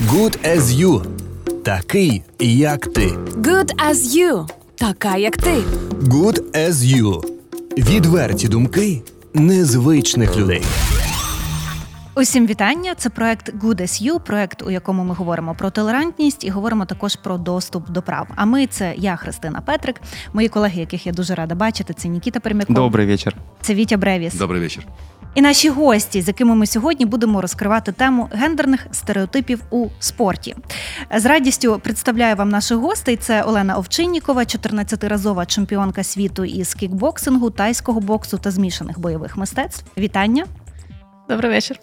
Good as you. Такий, як ти. Good as you. Така, як ти. Good as you. Відверті думки незвичних людей. Усім вітання. Це проект Good as You, проект, у якому ми говоримо про толерантність і говоримо також про доступ до прав. А ми це я, Христина Петрик, мої колеги, яких я дуже рада бачити. Це Нікіта Пермяков. Добрий вечір. Це Вітя Бревіс. Добрий вечір. І наші гості, з якими ми сьогодні будемо розкривати тему гендерних стереотипів у спорті. З радістю представляю вам наших гостей. Це Олена Овчиннікова, 14-разова чемпіонка світу із кікбоксингу, тайського боксу та змішаних бойових мистецтв. Вітання! Добрий вечір.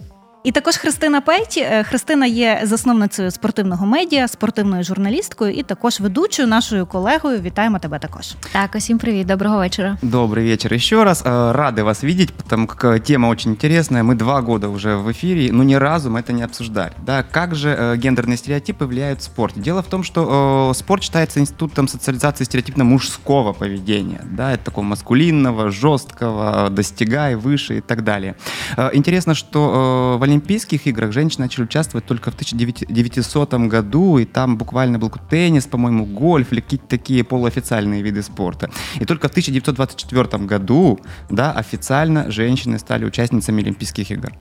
І також Христина Петі. Е, Христина є засновницею спортивного медіа, спортивною журналісткою і також ведучою нашою колегою. Вітаємо тебе також. Так, усім привіт, доброго вечора. Добрый вечер еще раз. Э, Рады вас видеть, потому как э, тема очень интересная. Мы два года уже в эфире, но ни разу мы это не обсуждали. Да, как же э, гендерные стереотипы влияют в спорте? Дело в том, что э, спорт считается институтом социализации стереотипно мужского поведения. Да, это такого маскулинного, жесткого, достигай, выше и так далее. Э, Интересно, что э, в Олимпийских играх женщины начали участвовать только в 1900 году, и там буквально был теннис, по-моему, гольф или какие-то такие полуофициальные виды спорта. И только в 1924 году, да, официально женщины стали участницами Олимпийских игр.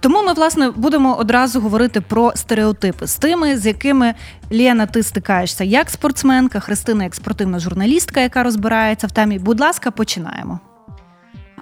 Тому ми власне будемо одразу говорити про стереотипи з тими, з якими Лєна, ти стикаєшся як спортсменка, Христина як спортивна журналістка, яка розбирається в темі. Будь ласка, починаємо.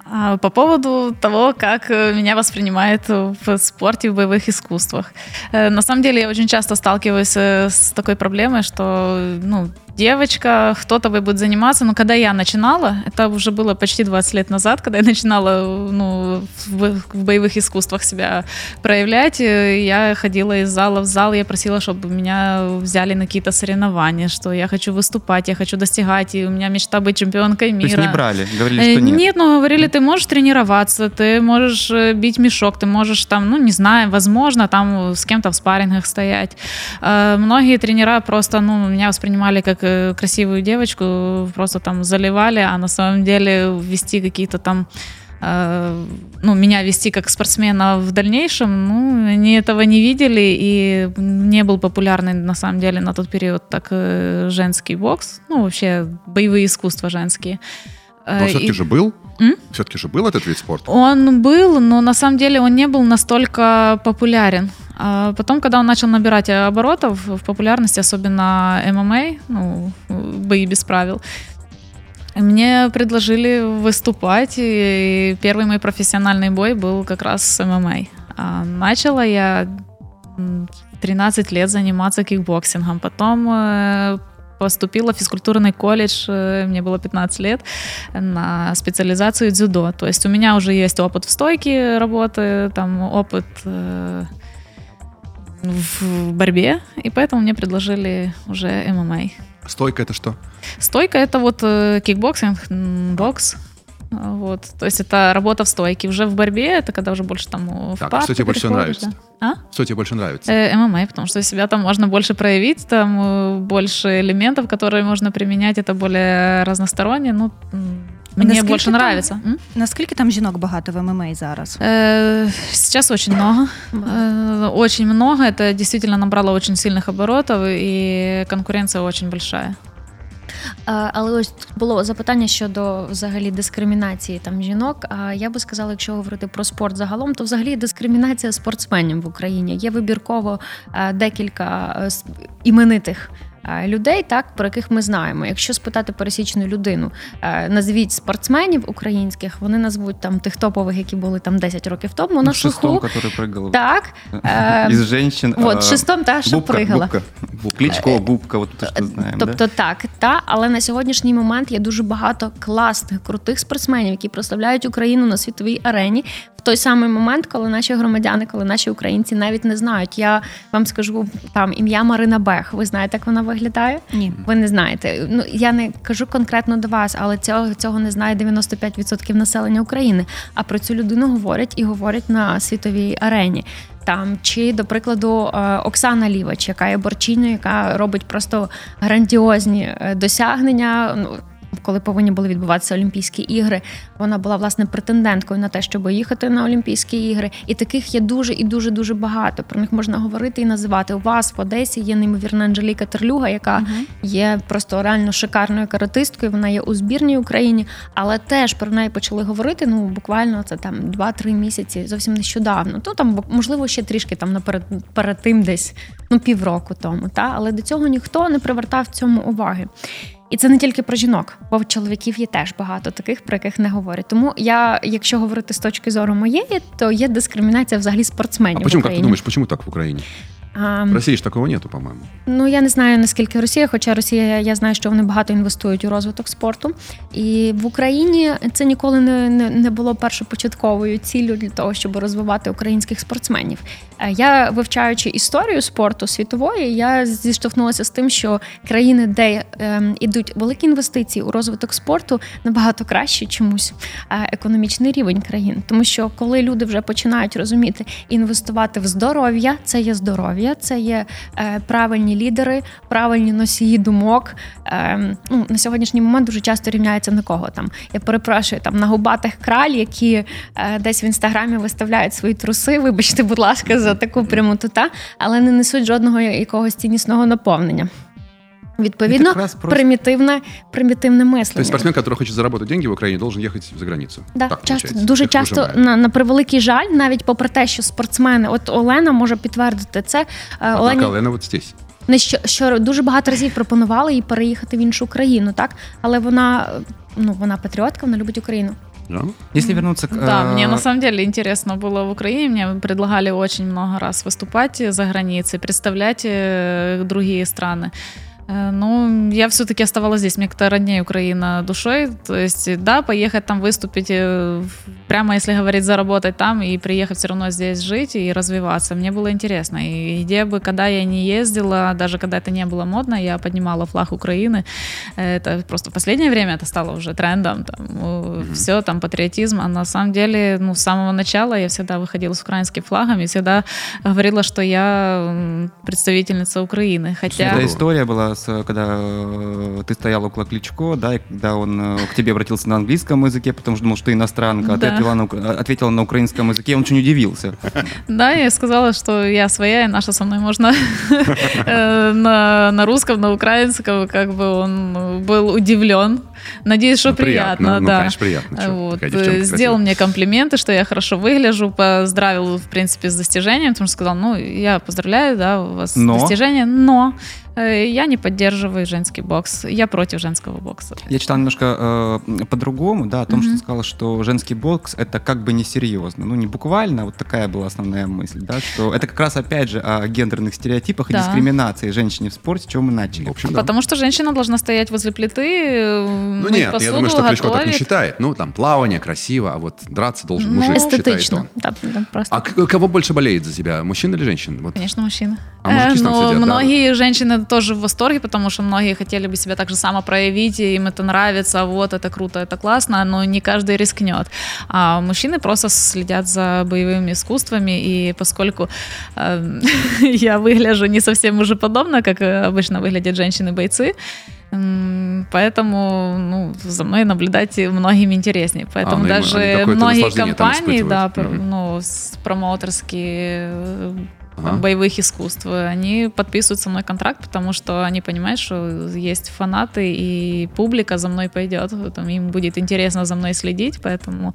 А, По поводу того, как э, меня воспринимают в спорте, в боевых искусствах. Э, На самом деле я очень часто сталкиваюсь э, с такой проблемой, что ну, девочка, кто-то вы будет заниматься, но когда я начинала, это уже было почти 20 лет назад, когда я начинала ну, в, в боевых искусствах себя проявлять, э, я ходила из зала в зал, я просила, чтобы меня взяли на какие-то соревнования, что я хочу выступать, я хочу достигать, и у меня мечта быть чемпионкой мира. То есть не брали, говорили, Э, что нет. но говорили, ты можешь тренироваться, ты можешь э, бить мешок, ты можешь там, ну, не знаю, возможно, там с кем-то в спаррингах стоять. Многие тренера просто, ну, меня воспринимали как красивую девочку, просто там заливали, а на самом деле вести какие-то там э, ну, меня вести как спортсмена в дальнейшем, ну, они этого не видели, и не был популярный, на самом деле, на тот период так э, женский бокс, ну, вообще боевые искусства женские. Э, Но все-таки и- же был. М? Все-таки же был этот вид спорта. он был, но на самом деле он не был настолько популярен. А потом, когда он начал набирать оборотов в популярности, особенно ММА, ну, бои без правил, мне предложили выступать, и первый мой профессиональный бой был как раз с ММА. А начала я м, в 13 лет заниматься кикбоксингом, потом э, поступила в физкультурный колледж, э, мне было 15 лет, на специализацию дзюдо. То есть у меня уже есть опыт в стойке работы, там опыт э, в борьбе, и поэтому мне предложили уже ММА. Стойка это что? Стойка это вот э, кикбоксинг, бокс. А, Вот, то есть это работа в стойке. Уже в борьбе это когда уже больше там в Так, а пар что ты тебе больше всего переходишь, нравится? да. А? Что тебе больше нравится? Э, ММА, потому что себя там можно больше проявить, там э, больше элементов, которые можно применять, это более разносторонне, ну, м, мне Наскільки больше там- нравится. М? Наскільки там жінок багато в ММА зараз? Э, Сейчас очень много. Э, Очень много. Это действительно набрало очень сильных оборотов, и конкуренция очень большая. Але ось було запитання щодо взагалі дискримінації там жінок. А я би сказала, якщо говорити про спорт загалом, то взагалі дискримінація спортсменів в Україні є вибірково е, декілька е, іменитих. Е, Людей, так про яких ми знаємо. Якщо спитати пересічну людину, е, назвіть спортсменів українських, вони назвуть там тих топових, які були там 10 років тому Ну, на шестом, который прыгал. Так, е, Из женщин. от шестом та що пригала. Бубка. Кличко, Бубка, вот то, что знаем, да? Тобто так, та але на сьогоднішній момент є дуже багато класних, крутих спортсменів, які прославляють Україну на світовій арені. Той самий момент, коли наші громадяни, коли наші українці навіть не знають. Я вам скажу там ім'я Марина Бех. Ви знаєте, як вона виглядає? Ні. Ви не знаєте. Ну я не кажу конкретно до вас, але цього цього не знає 95% населення України. А про цю людину говорять і говорять на світовій арені. Там чи, до прикладу, е, Оксана Лівач, яка є борчиною, яка робить просто грандіозні е, досягнення. Ну коли повинні були відбуватися Олімпійські ігри. Вона була власне претенденткою на те, щоб їхати на Олімпійські ігри. І таких є дуже і дуже дуже багато. Про них можна говорити і називати. У вас в Одесі є неймовірна Анжеліка Терлюга, яка є просто реально шикарною каратисткою. Вона є у збірній Україні, але теж про неї почали говорити. Ну буквально це там 2-3 місяці, зовсім нещодавно. То там можливо ще трішки там наперед перед тим, десь ну півроку тому. Та але до цього ніхто не привертав цьому уваги. І це не тільки про жінок, бо в чоловіків є теж багато таких, про яких не говорять. Тому я, якщо говорити з точки зору моєї, то є дискримінація взагалі спортсменів. А как ты Україні. думаешь, почему так в Украине? А, В России же такого нету, по-моему. Ну я не знаю наскільки Росія, хоча Росія, я знаю, що вони багато інвестують у розвиток спорту. І в Україні це ніколи не, не, не було першопочатковою ціллю для того, щоб розвивати українських спортсменів. Е, Я вивчаючи історію спорту світової, я зіштовхнулася з тим, що країни, де ем, ідуть великі інвестиції у розвиток спорту, набагато краще чомусь е, економічний рівень країн. Тому що коли люди вже починають розуміти інвестувати в здоров'я, це є здоров'я, це є е, правильні лідери, правильні носії думок. Е, ну, на сьогоднішній момент дуже часто рівняється на кого там. Я перепрошую там на губатих краль, які е, десь в інстаграмі виставляють свої труси. Вибачте, будь ласка, за таку прямоту, але не несуть жодного якогось ціннісного наповнення. Відповідно, Это как раз просто- примітивне, примітивне мислення. То есть спортсмен, который хочет заработать деньги в Украине, должен ехать за границу. Да, Так часто получается. дуже Их часто выжимают. на, на превеликий жаль, навіть попри те, що спортсмени, от Олена може підтвердити це. Е, Однако Олені Лена вот здесь. не що, що дуже багато разів пропонували їй переїхати в іншу країну, так але вона е, ну вона патріотка, вона любить Україну. Да? Если вернуться к... Да, э, мне на самом деле интересно было в Украине. Мне предлагали очень много раз выступать за границей, представлять э, другие страны. Э, Ну, я все-таки оставалась здесь. Мне как-то роднее Украина душой. То есть, да, поехать там выступить, э, прямо если говорить, заработать там и приехать все равно здесь жить и развиваться. Мне было интересно. И где бы, когда я не ездила, даже когда это не было модно, я поднимала флаг Украины. Это просто в последнее время это стало уже трендом. Там, Все, там, патриотизм. А на самом деле, ну, с самого начала я всегда выходила с украинским флагом и всегда говорила, что я представительница Украины. Хотя... Эта история была, с, когда э, ты стоял около Кличко, да, и когда он э, к тебе обратился на английском языке, потому что думал, что ты иностранка, а ты Да. ответила на, ук- ответила на украинском языке, он очень удивился. Да, я сказала, что я своя, и наша со мной можно э, на, русском, на украинском, как бы он был удивлен. Надеюсь, что Ну, приятно, ну, да. конечно, приятно. Э, сделал мне комплименты, что я хорошо выгляжу, поздравил, в принципе, с достижением, потому что сказал, ну, я поздравляю, да, у вас достижение, но э, я не поддерживаю женский бокс, я против женского бокса. Я читал немножко э, по-другому, да, о том, что Мгм. ты сказала, что женский бокс это как бы несерьезно. Ну, не буквально, а вот такая была основная мысль, да, что это как раз опять же о гендерных стереотипах и Да. дискриминации женщины в спорте, с чего мы начали. В общем, да. Потому что женщина должна стоять возле плиты, э, Ну мыть нет, посуду, я думаю, что Кличко так не считает. Ну, там, плавание красиво, а вот драться должен Ну, мужик, считает он. Так, так, просто. А к- кого больше болеет за тебя, мужчина или женщина? Вот. Конечно, мужчина. А мужики Э, там но сидят, да, многие тоже в восторге, потому что многие хотели бы себя так же само проявить, и им это нравится, вот это круто, это классно, но не каждый рискнет. А мужчины просто следят за боевыми искусствами, и поскольку э, я выгляжу не совсем мужеподобно, как э, обычно выглядят женщины-бойцы, Поэтому ну, за мной наблюдать многим интереснее. Поэтому ну, им- даже многие компании, да, Мгм. ну, промоутерские э, Ага. боевых искусств, они подписывают со мной контракт, потому что они понимают, что есть фанаты и публика за мной пойдет, там, им будет интересно за мной следить, поэтому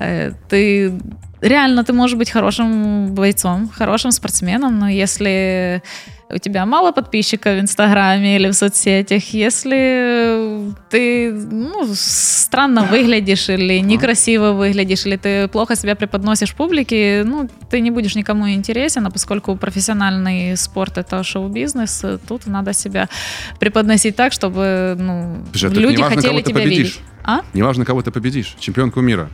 э, ты реально ты можешь быть хорошим бойцом, хорошим спортсменом, но если у тебя мало подписчиков в Инстаграме или в соцсетях, если ты ну, странно выглядишь или некрасиво выглядишь, или ты плохо себя преподносишь публике, ну, ты не будешь никому интересен, а поскольку профессиональный спорт — это шоу-бизнес, тут надо себя преподносить так, чтобы ну, Слушай, а люди неважно, хотели тебя победишь. видеть. А? Неважно, кого ты победишь, чемпионку мира.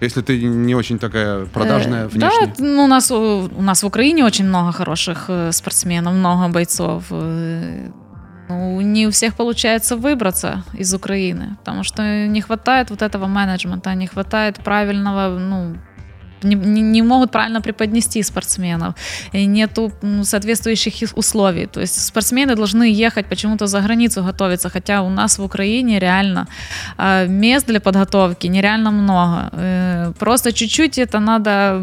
Если ты не очень такая продажная Э, внешне. Да, ну, у нас, у нас в Украине очень много хороших э, спортсменов, много бойцов. Ну, не у всех получается выбраться из Украины, потому что не хватает вот этого менеджмента, не хватает правильного, ну, не, не, могут правильно преподнести спортсменов, и нету соответствующих их условий. То есть спортсмены должны ехать почему-то за границу готовиться, хотя у нас в Украине реально э, мест для подготовки нереально много. Э, просто чуть-чуть это надо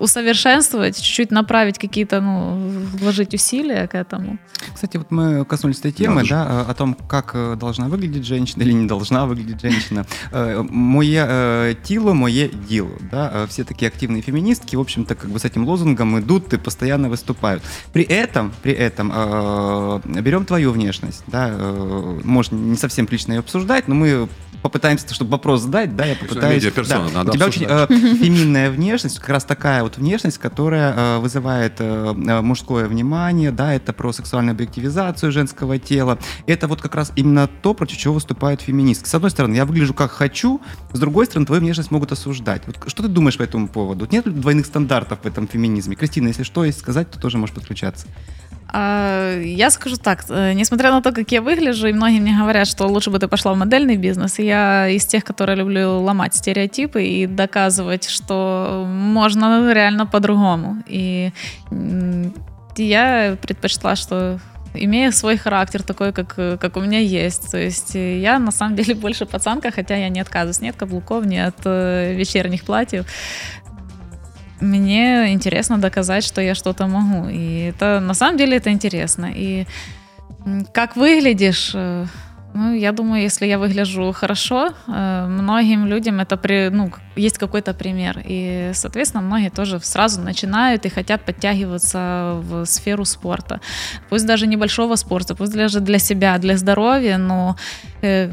усовершенствовать, чуть-чуть направить какие-то, ну, вложить усилия к этому. Кстати, вот мы коснулись этой темы, да, о том, как э, должна выглядеть женщина или не должна выглядеть женщина. Э, Мое тело, мое дело, да, все такие активные феминистки, в общем-то, как бы с этим лозунгом идут и постоянно выступают. При этом, при этом, э, берем твою внешность, да, э, можно не совсем лично ее обсуждать, но мы попытаемся, чтобы вопрос задать, да, я попытаюсь. медиаперсона, да. надо У тебя очень обсуждать. э, феминная внешность, как раз такая вот внешность, которая э, вызывает э, э, мужское внимание, да, это про сексуальную объективизацию женского тела. Это вот как раз именно то, против чего выступают феминистки. С одной стороны, я выгляжу как хочу, с другой стороны, твою внешность могут осуждать. Вот что ты думаешь по этому поводу? Нет ли двойных стандартов в этом феминизме? Кристина, если что есть сказать, то тоже можешь подключаться. А, Я скажу так, э, несмотря на то, как я выгляжу, и многие мне говорят, что лучше бы ты пошла в модельный бизнес, я из тех, которые люблю ломать стереотипы и доказывать, что можно реально по-другому. И я предпочла, что имея свой характер такой, как, как у меня есть. То есть э, я на самом деле больше пацанка, хотя я не отказываюсь ни от каблуков, ни от э, вечерних платьев. Мне интересно доказать, что я что-то могу. И это на самом деле это интересно. И как выглядишь, э, ну, я думаю, если я выгляжу хорошо, э, многим людям это при, ну, есть какой-то пример. И, соответственно, многие тоже сразу начинают и хотят подтягиваться в сферу спорта. Пусть даже небольшого спорта, пусть даже для себя, для здоровья, но э,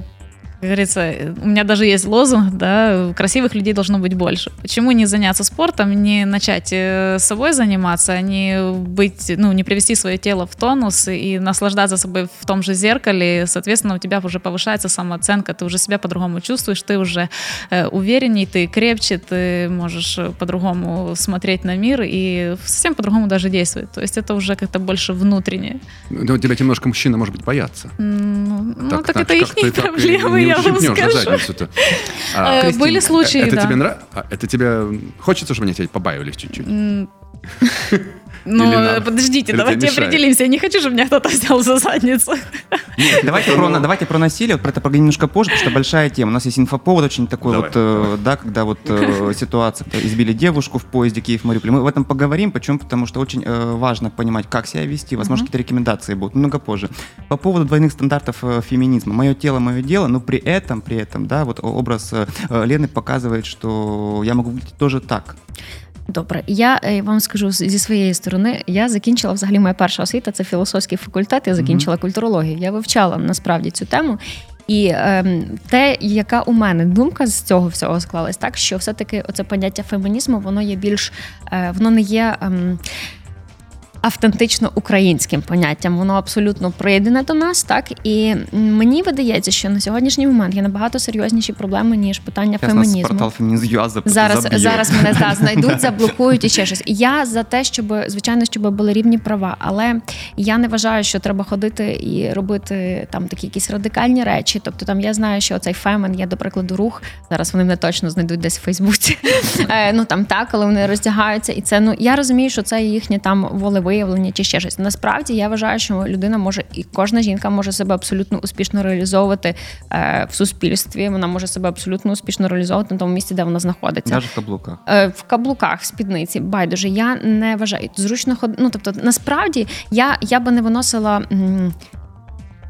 как говорится, у меня даже есть лозунг, да, красивых людей должно быть больше. Почему не заняться спортом, не начать э, собой заниматься, а не быть, ну, не привести свое тело в тонус и наслаждаться собой в том же зеркале, соответственно, у тебя уже повышается самооценка, ты уже себя по-другому чувствуешь, ты уже э, уверенней, ты крепче, ты можешь по-другому смотреть на мир и совсем по-другому даже действовать. То есть это уже как-то больше внутреннее. Ну, тебя немножко мужчина, может быть, боятся. Ну, так, это как их ты так и проблемы, я вам ущипнешь за задницу-то. А, Э, были случаи, Это да. тебе нравится? Это тебе хочется, чтобы они тебя побаивались чуть-чуть? Ну, надо? подождите, Или давайте определимся. Я не хочу, чтобы меня кто-то взял за задницу. Давайте про, давайте про насилие, вот про это поговорим немножко позже, потому что большая тема. У нас есть инфоповод очень такой Давай, вот, э, да, когда вот э, ситуация, когда избили девушку в поезде Киев-Мариуполь. Мы в этом поговорим, почему? Потому что очень э, важно понимать, как себя вести, возможно, какие-то рекомендации будут, немного позже. По поводу двойных стандартов э, феминизма. Мое тело, мое дело, но при этом, при этом, да, вот образ э, э, Лены показывает, что я могу выглядеть тоже так. Добре, я е, вам скажу зі своєї сторони. Я закінчила взагалі моя перша освіта це філософський факультет. Я закінчила культурологію. Я вивчала насправді цю тему. І ем, те, яка у мене думка з цього всього склалась, так що все-таки оце поняття фемінізму, воно є більш е, воно не є. Ем, Автентично українським поняттям, воно абсолютно прийдене до нас, так і мені видається, що на сьогоднішній момент є набагато серйозніші проблеми ніж питання нас фемінізму. портал Феминизм.ua за- Зараз, зараз мене да, знайдуть, заблокують і ще щось. Я за те, щоб звичайно, щоб були рівні права, але я не вважаю, що треба ходити і робити там такі якісь радикальні речі. Тобто, там я знаю, що цей фемен є, до прикладу, рух. Зараз вони мене точно знайдуть десь в Фейсбуці. Е, Ну там так, але вони роздягаються, і це ну я розумію, що це їхнє там волевиявлення чи ще щось. Насправді я вважаю, що людина може і кожна жінка може себе абсолютно успішно реалізовувати е, в суспільстві. Вона може себе абсолютно успішно реалізовувати на тому місці, де вона знаходиться. Навіть в каблуках. Е, В каблуках, в спідниці, байдуже, я не вважаю зручно ход... Ну, тобто, насправді я, я би не виносила. м,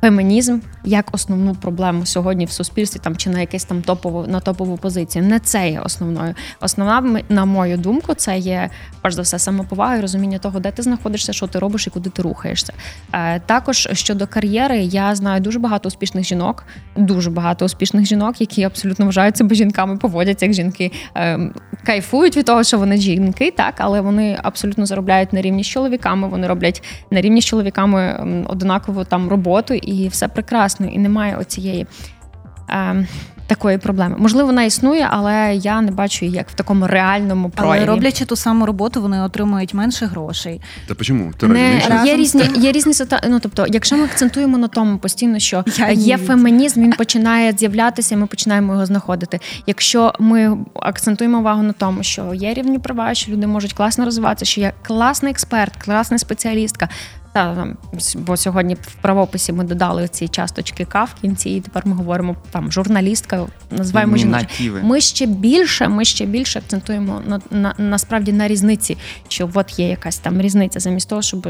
Фемінізм як основну проблему сьогодні в суспільстві, там чи на якесь там топову на топову позицію. Не це є основною. Основна, на мою думку, це є перш за все самоповага і розуміння того, де ти знаходишся, що ти робиш і куди ти рухаєшся. Е, також щодо кар'єри, я знаю дуже багато успішних жінок, дуже багато успішних жінок, які абсолютно вважають себе жінками, поводяться як жінки, е, кайфують від того, що вони жінки, так, але вони абсолютно заробляють на рівні з чоловіками. Вони роблять на рівні з чоловіками однакову там роботу, і все прекрасно. І немає оцієї. Е, такої проблеми. Можливо, вона існує, але я не бачу її як в такому реальному прояві. Але роблячи ту саму роботу, вони отримують менше грошей. Та чому? Ти Не, є різні, є різні ситуації. Ну тобто, якщо ми акцентуємо на тому постійно, що Я є ні. фемінізм, він починає з'являтися, і ми починаємо його знаходити. Якщо ми акцентуємо увагу на тому, що є рівні права, що люди можуть класно розвиватися, що є класний експерт, класна спеціалістка. Та там, бо сьогодні в правописі ми додали ці часточки К в кінці, і тепер ми говоримо там журналістка, називаємо жіночою. Ми ще більше, ми ще більше акцентуємо на, на насправді на різниці, що от є якась там різниця, замість того, щоб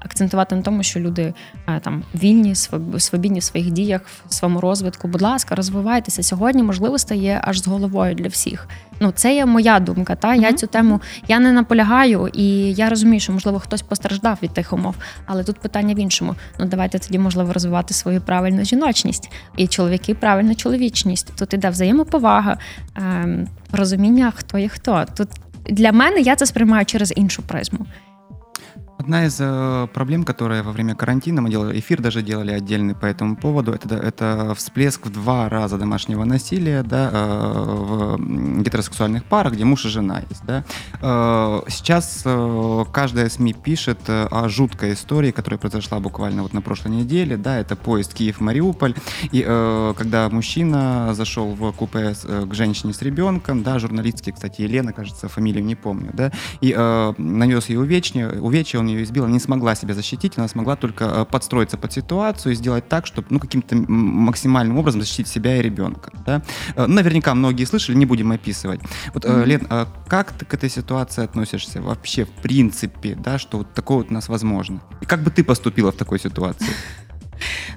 акцентувати на тому, що люди е, там вільні, свобідні в своїх діях, в своєму розвитку. Будь ласка, розвивайтеся. Сьогодні можливостей є аж з головою для всіх. Ну, це є моя думка. Та я цю тему я не наполягаю, і я розумію, що можливо хтось постраждав від тих умов. Але тут питання в іншому. Ну давайте тоді можливо розвивати свою правильну жіночність і чоловіки правильну чоловічність. Тут іде взаємоповага, ем, розуміння, хто є хто. Тут для мене я це сприймаю через іншу призму. Одна из э, проблем, которая во время карантина, мы делали эфир, даже делали отдельный по этому поводу, это, это всплеск в два раза домашнего насилия да, э, в гетеросексуальных парах, где муж и жена есть. Да. Э, сейчас каждая СМИ пишет о жуткой истории, которая произошла буквально вот на прошлой неделе. Да, это поезд Киев-Мариуполь. И когда мужчина зашел в купе к женщине с ребенком, да, журналистки, кстати, Елена, кажется, фамилию не помню, да, и э, нанес ей увечья, увечья, он ее избил, она не смогла себя защитить, она смогла только э, подстроиться под ситуацию и сделать так, чтобы ну, каким-то максимальным образом защитить себя и ребенка. Да? Э, Наверняка многие слышали, не будем описывать. Вот, э, Лен, а как ты к этой ситуации относишься вообще, в принципе, да, что вот такое вот у нас возможно? И как бы ты поступила в такой ситуации?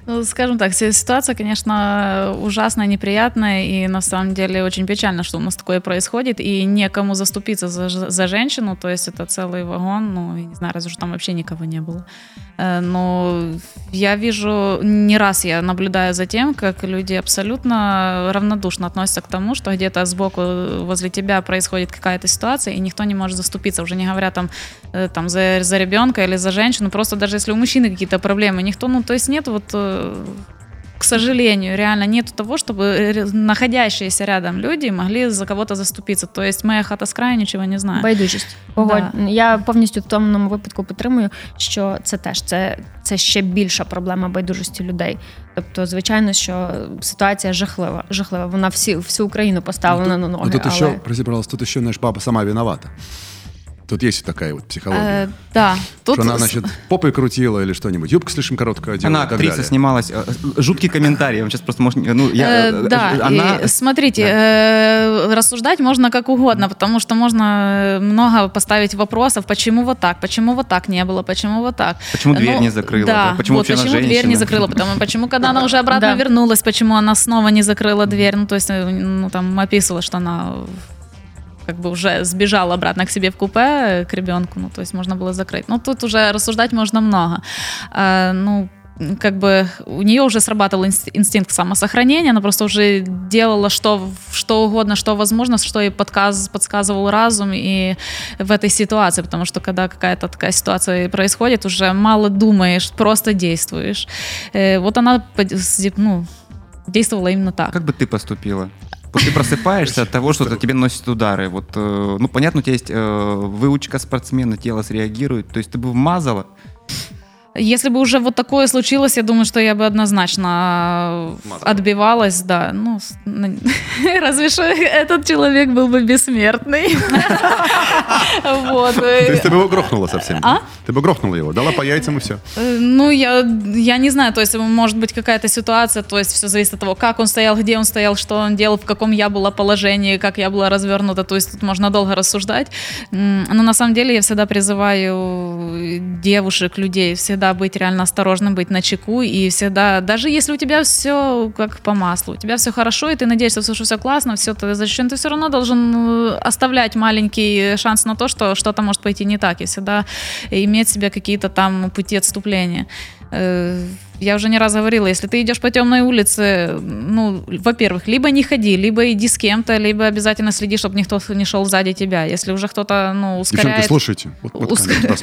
Ну, скажем так, си- ситуация, конечно, ужасная, неприятная, и на самом деле очень печально, что у нас такое происходит, и некому заступиться за, за женщину, то есть это целый вагон, ну, я не знаю, разве что там вообще никого не было. Э, Но я вижу, не раз я наблюдаю за тем, как люди абсолютно равнодушно относятся к тому, что где-то сбоку э, возле тебя происходит какая-то ситуация, и никто не может заступиться, уже не говоря там, э, там за, за ребенка или за женщину, просто даже если у мужчины какие-то проблемы, никто, ну, то есть нет вот к сожалению, реально нет того, чтобы э, находящиеся рядом люди могли за кого-то заступиться. То есть моя хата з краю нічого не знає. Байдужість. Погодь. Я повністю в тому випадку підтримую, що це теж це, це ще більша проблема байдужості людей. Тобто, звичайно, що ситуація жахлива. Жахлива. Вона всі, всю Україну поставлена на ноги. Ну, тут але... еще, прости, пожалуйста, тут еще, знаешь, баба сама виновата. Тут есть такая вот психология. Э, да, тут что она, значит, попой крутила или что-нибудь. Юбка слишком короткая одела Она и так актриса далее. снималась. э, Жуткий комментарий. Он сейчас просто может... Ну, я, Э, э, да, она... и смотрите, э, рассуждать можно как угодно, потому что можно э, много поставить вопросов, почему вот так, почему вот так не было, почему вот так. Почему дверь Ну, не закрыла? Да, да? Почему вот, почему дверь не женщина? закрыла, потому почему, когда она уже обратно Да. вернулась, почему она снова не закрыла дверь, ну, то есть, э, ну, там описывала, что она как бы уже сбежала обратно к себе в купе, э, к ребенку, ну, то есть можно было закрыть. Ну, тут уже рассуждать можно много. А, ну, как бы у нее уже срабатывал инст- инстинкт самосохранения, она просто уже делала что, что угодно, что возможно, что ей подказ, подсказывал разум и в этой ситуации, потому что когда какая-то такая ситуация происходит, уже мало думаешь, просто действуешь. Э, вот она ну, действовала именно так. Как бы ты поступила? Ты просыпаешься от того, что тебе носят удары. Вот, э, ну, понятно, у тебя есть э, выучка спортсмена, тело среагирует. То есть ты бы вмазала. Если бы уже вот такое случилось, я думаю, что я бы однозначно Мазала. отбивалась, да. Ну, на- разве что этот человек был бы бессмертный. То есть ты бы его грохнула совсем? А? Ты бы грохнула его, дала по яйцам и все. Э, Ну, я, не знаю, то есть может быть какая-то ситуация, то есть все зависит от того, как он стоял, где он стоял, что он делал, в каком я была положении, как я была развернута, то есть тут можно долго рассуждать. Но на самом деле я всегда призываю девушек, людей всегда быть реально осторожным, быть на чеку и всегда, даже если у тебя все как по маслу, у тебя все хорошо, и ты надеешься, что все классно, все ты защищен, ты все равно должен э, оставлять маленький шанс на то, что что-то может пойти не так, и всегда иметь себе какие-то там пути отступления. Я уже не раз говорила, если ты идешь по темной улице, ну, во-первых, либо не ходи, либо иди с кем-то, либо обязательно следи, чтобы никто не шел сзади тебя. Если уже кто-то, ну, ускоряет... Девчонки, слушайте. Вот, вот Ус- камера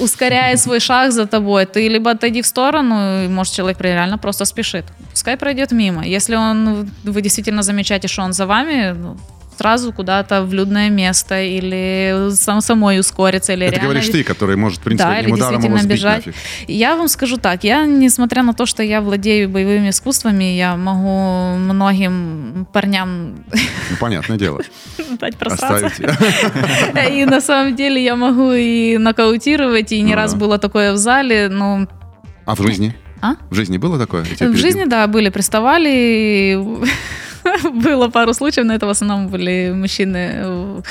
ускоряет свой шаг за тобой, ты либо отойди в сторону, и, может, человек реально просто спешит. Пускай пройдет мимо. Если он, вы действительно замечаете, что он за вами, ну, сразу куда-то в людное место или сам самой ускориться, или Это реально... говоришь ты, который может, в принципе, Да, одним ударом его сбить бежать. нафиг. Я вам скажу так, я, несмотря на то, что я владею боевыми искусствами, я могу многим парням Ну, понятное дело. дать просраться. И на самом деле я могу и нокаутировать, и не раз да. было такое в зале, ну, А в жизни? А? В жизни было такое? В жизни, да, были, приставали, было пару случаев, но это в основном были мужчины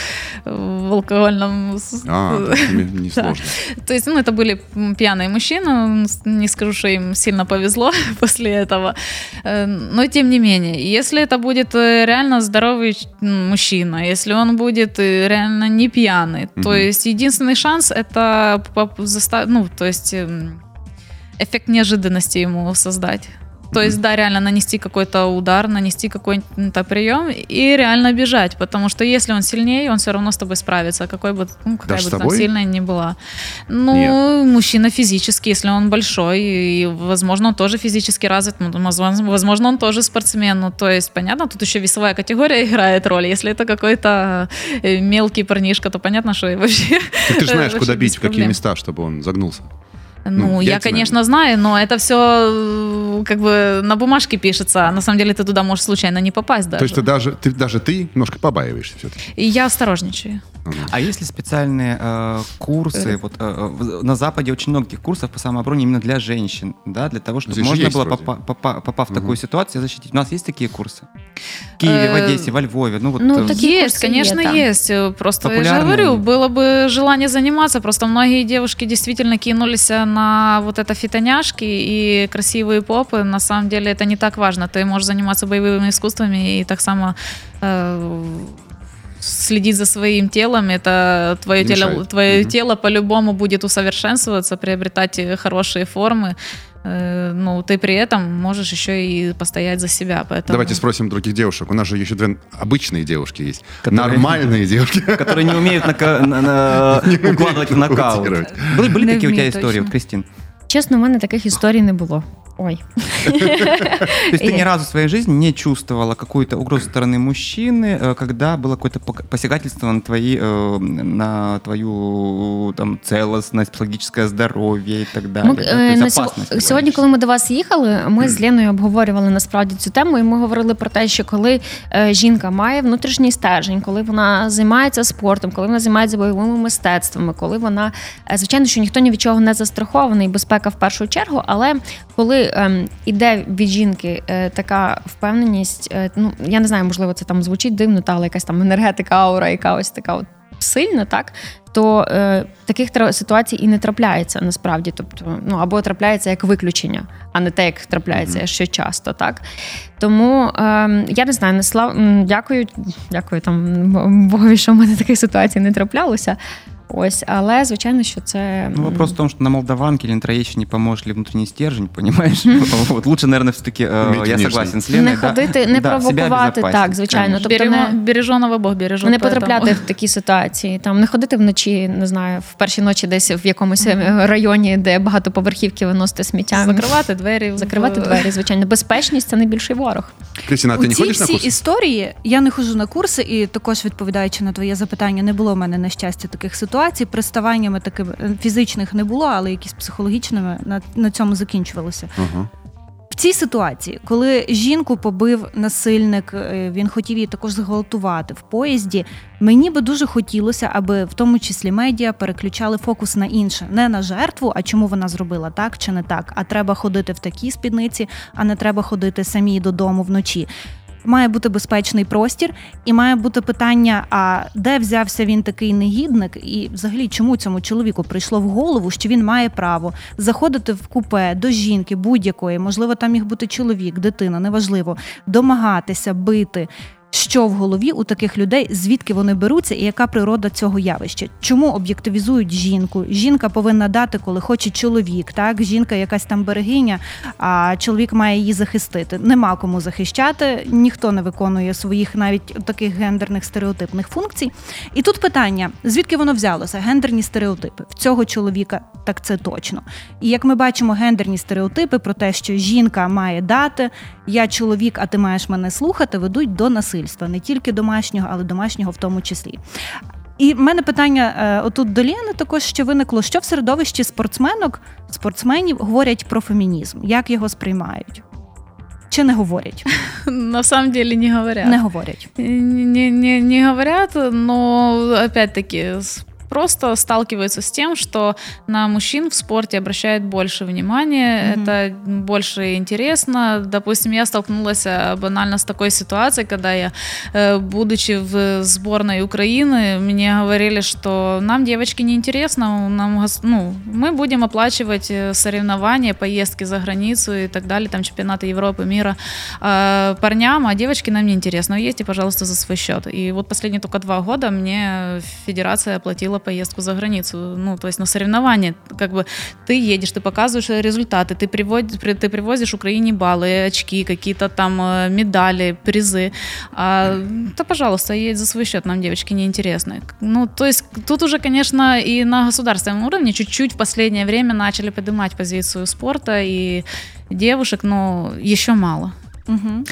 в- алкогольном... А, тебе не сложно. То есть, ну, это были пьяные мужчины, не скажу, что им сильно повезло после этого, Э, но тем не менее, если это будет э, реально здоровый мужчина, если он будет э, реально не пьяный, то есть единственный шанс это ну, то есть эм, эффект неожиданности ему создать. То есть, да, реально нанести какой-то удар, нанести какой-то прием и реально бежать. Потому что если он сильнее, он все равно с тобой справится, какой бы, ну, какая Даже бы там сильная ни была. Ну, Нет. мужчина физически, если он большой, и, возможно, он тоже физически развит, ну, возможно, он тоже спортсмен. Ну, то есть, понятно, тут еще весовая категория играет роль. Если это какой-то э, мелкий парнишка, то понятно, что и вообще... Так ты же знаешь, куда бить, в какие места, чтобы он загнулся. Ну, Ну, я, яйца, конечно, знаю, но это все как бы на бумажке пишется, а на самом деле ты туда можешь случайно не попасть даже. То есть ты даже, ты, даже ты немножко побаиваешься все-таки. Я осторожничаю. А есть ли специальные э, курсы? Вот э, в- на Западе очень много таких курсов по самообороне именно для женщин, да, для того, чтобы Здесь можно есть было, попа- попа- попав в такую ситуацию, защитить. У нас есть такие курсы? В Киеве, в Э, Одессе, во Львове. Ну, вот, ну, э, такие есть, курсы конечно, есть. Э, Просто я же говорю, было бы желание заниматься. Просто многие девушки действительно кинулись на вот это фитоняшки и красивые попы. На самом деле это не так важно. Ты можешь заниматься боевыми искусствами и так само э, следить за своим телом. Это твое, тело, твое Мгм. тело по-любому будет усовершенствоваться, приобретать э, хорошие формы. Э, Ну, ты при этом можешь еще и постоять за себя. Поэтому... Давайте спросим других девушек. У нас же еще две обычные девушки есть. Которые- Нормальные девушки. которые не умеют нака- на- на- укладывать в нокаут. Были, такие у тебя истории, точно. вот, Кристин? Чесно, у мене таких історій не було. Ой. То есть ты Э. ни разу в своей жизни не чувствовала какую-то угрозу со стороны мужчины, э, когда было какое-то пок- посягательство на твои, э, на твою там целостность, психологическое здоровье и так далее. Ми, да? е, То есть на опасность сьо- сьогодні, говоришь. коли ми до вас їхали, ми з Леною обговорювали насправді цю тему, і ми говорили про те, що коли е, жінка має внутрішній стержень, коли вона займається спортом, коли вона займається бойовими мистецтвами, коли вона е, звичайно, що ніхто ні від чого не застрахований, безпека в першу чергу. Але коли ем, іде від жінки е, така впевненість, е, ну я не знаю, можливо, це там звучить дивно, та але якась там енергетика, аура, яка ось така от. Сильно, так то е, таких ситуацій і не трапляється насправді. Тобто, ну або трапляється як виключення, а не те, як трапляється ще часто, так тому е, я не знаю, не слав дякую, дякую там Богові, що в мене таких ситуацій не траплялося. Ось, але звичайно, що це Ну, вопрос в том, что на молдаванке или на троещине поможет ли внутренний стержень, понимаешь? Вот лучше, наверное, все-таки я нежно. согласен с Леной. не ходити, не провокувати так, звичайно. Тобто не, береженого Бог бережет. не потрапляти в такі ситуації, там не ходити вночі, не знаю, в перші ночі десь в якомусь е, районі, де багатоповерхівки виносити сміття. Закривати двері. Закривати двері, звичайно. Безпечність це найбільший ворог. Кристина, ти не ходиш на всі курс? історії я не ходжу на курси, і також відповідаючи на твоє запитання, не було в мене на щастя таких ситуацій. Приставаннями такими е, фізичних не було, але якісь психологічними на, на цьому закінчувалося. Ага. В цій ситуації, коли жінку побив насильник, е, він хотів її також зґвалтувати в поїзді. Мені би дуже хотілося, аби в тому числі медіа переключали фокус на інше, не на жертву, а чому вона зробила так чи не так. А треба ходити в такій спідниці, а не треба ходити самій додому вночі. Має бути безпечний простір, і має бути питання: а де взявся він такий негідник, і взагалі чому цьому чоловіку прийшло в голову, що він має право заходити в купе до жінки будь-якої, можливо, там міг бути чоловік, дитина, неважливо, домагатися, бити. Що в голові у таких людей, звідки вони беруться, і яка природа цього явища? Чому об'єктивізують жінку? Жінка повинна дати, коли хоче чоловік. Так, жінка якась там берегиня, а чоловік має її захистити. Нема кому захищати, ніхто не виконує своїх навіть таких гендерних стереотипних функцій. І тут питання: звідки воно взялося? Гендерні стереотипи в цього чоловіка, так це точно. І як ми бачимо, гендерні стереотипи про те, що жінка має дати, я чоловік, а ти маєш мене слухати, ведуть до насильства не тільки домашнього, але домашнього в тому числі. І в мене питання е, отут до Лєни також ще виникло, що в середовищі спортсменок, спортсменів говорять про фемінізм, як його сприймають? Чи не говорять? На самом деле не говорят. Не говорять. Не, не, не говорят, но опять-таки просто сталкиваются с тем, что на мужчин в спорте обращают больше внимания, mm-hmm. это больше интересно. Допустим, я столкнулась э, банально с такой ситуацией, когда я, э, будучи в сборной Украины, мне говорили, что нам, девочки, не интересно, нам, ну, мы будем оплачивать э, соревнования, поездки за границу и так далее, там чемпионаты Европы, мира парням, а девочки нам не интересно. Ездите, пожалуйста, за свой счет. И вот последние только два года мне федерация оплатила поездку за границу, ну, то есть на соревнования, как бы ты едешь, ты показываешь результаты, ты, приводишь, ты привозишь Украине баллы, очки, какие-то там э, медали, призы. А, да, пожалуйста, едь за свой счет, нам девочки неинтересны. Ну, то есть тут уже, конечно, и на государственном уровне чуть-чуть в последнее время начали поднимать позицию спорта и девушек, но еще мало. Угу.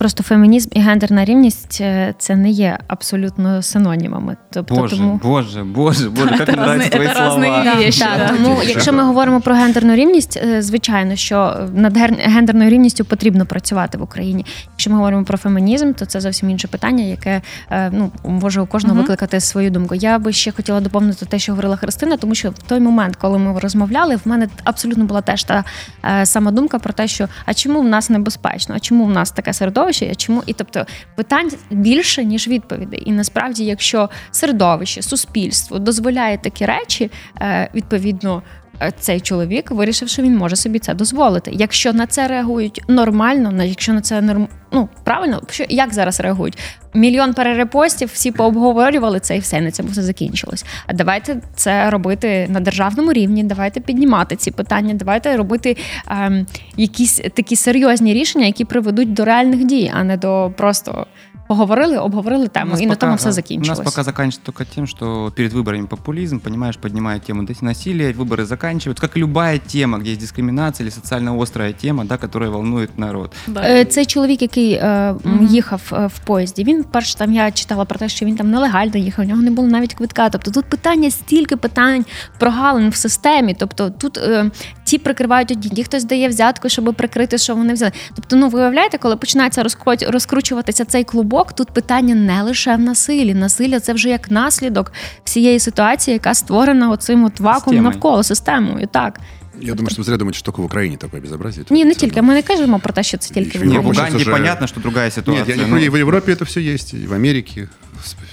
Просто фемінізм і гендерна рівність е, це не є абсолютно синонімами. Тобто, Боже, тому... Боже, Боже, Боже, як мені твої слова. Так, Тому, якщо ми говоримо про гендерну рівність, е, звичайно, що над гендерною рівністю потрібно працювати в Україні. Якщо ми говоримо про фемінізм, то це зовсім інше питання, яке е, ну може у кожного uh викликати свою думку. Я би ще хотіла доповнити те, що говорила Христина, тому що в той момент, коли ми розмовляли, в мене абсолютно була теж та сама думка про те, що а чому в нас небезпечно, а чому в нас таке середовище, середовище, чому і тобто питань більше ніж відповідей. І насправді, якщо середовище, суспільство дозволяє такі речі, е, відповідно. Е, цей чоловік вирішив, що він може собі це дозволити. Якщо на це реагують нормально, якщо на це норм... ну, правильно, як зараз реагують? Мільйон перерепостів, всі пообговорювали це і все на цьому все закінчилось. А давайте це робити на державному рівні. Давайте піднімати ці питання. Давайте робити ем, якісь такі серйозні рішення, які приведуть до реальних дій, а не до просто поговорили, обговорили тему, и на том все закончилось. У нас пока заканчивается только тем, что перед выборами популизм, понимаешь, поднимает тему насилия, выборы заканчиваются, как и любая тема, где есть дискриминация или социально острая тема, да, которая волнует народ. Да. Е, цей чоловік, який е, mm-hmm. їхав е, в поїзді, він перш там я читала про те, що він там нелегально їхав, у нього не було навіть квитка. Тобто тут питання стільки питань прогалин в системі. Тобто тут е, ті прикривають одні, ті хтось дає взятку, щоб прикрити, що вони взяли. Тобто, ну ви уявляєте, коли починається розкручуватися цей клубок тут питання не лише в насиллі. Насилля це вже як наслідок всієї ситуації, яка створена оцим от вакуумом навколо системою. Так. Я думаю, что вы зря думаете, что только в Украине такое безобразие. Ні, не тільки. Ми не кажемо про те, що це тільки в Україні. В Уганді уже... понятно, що другая ситуація. Нет, я не ну... в Європі це все є, і в Америці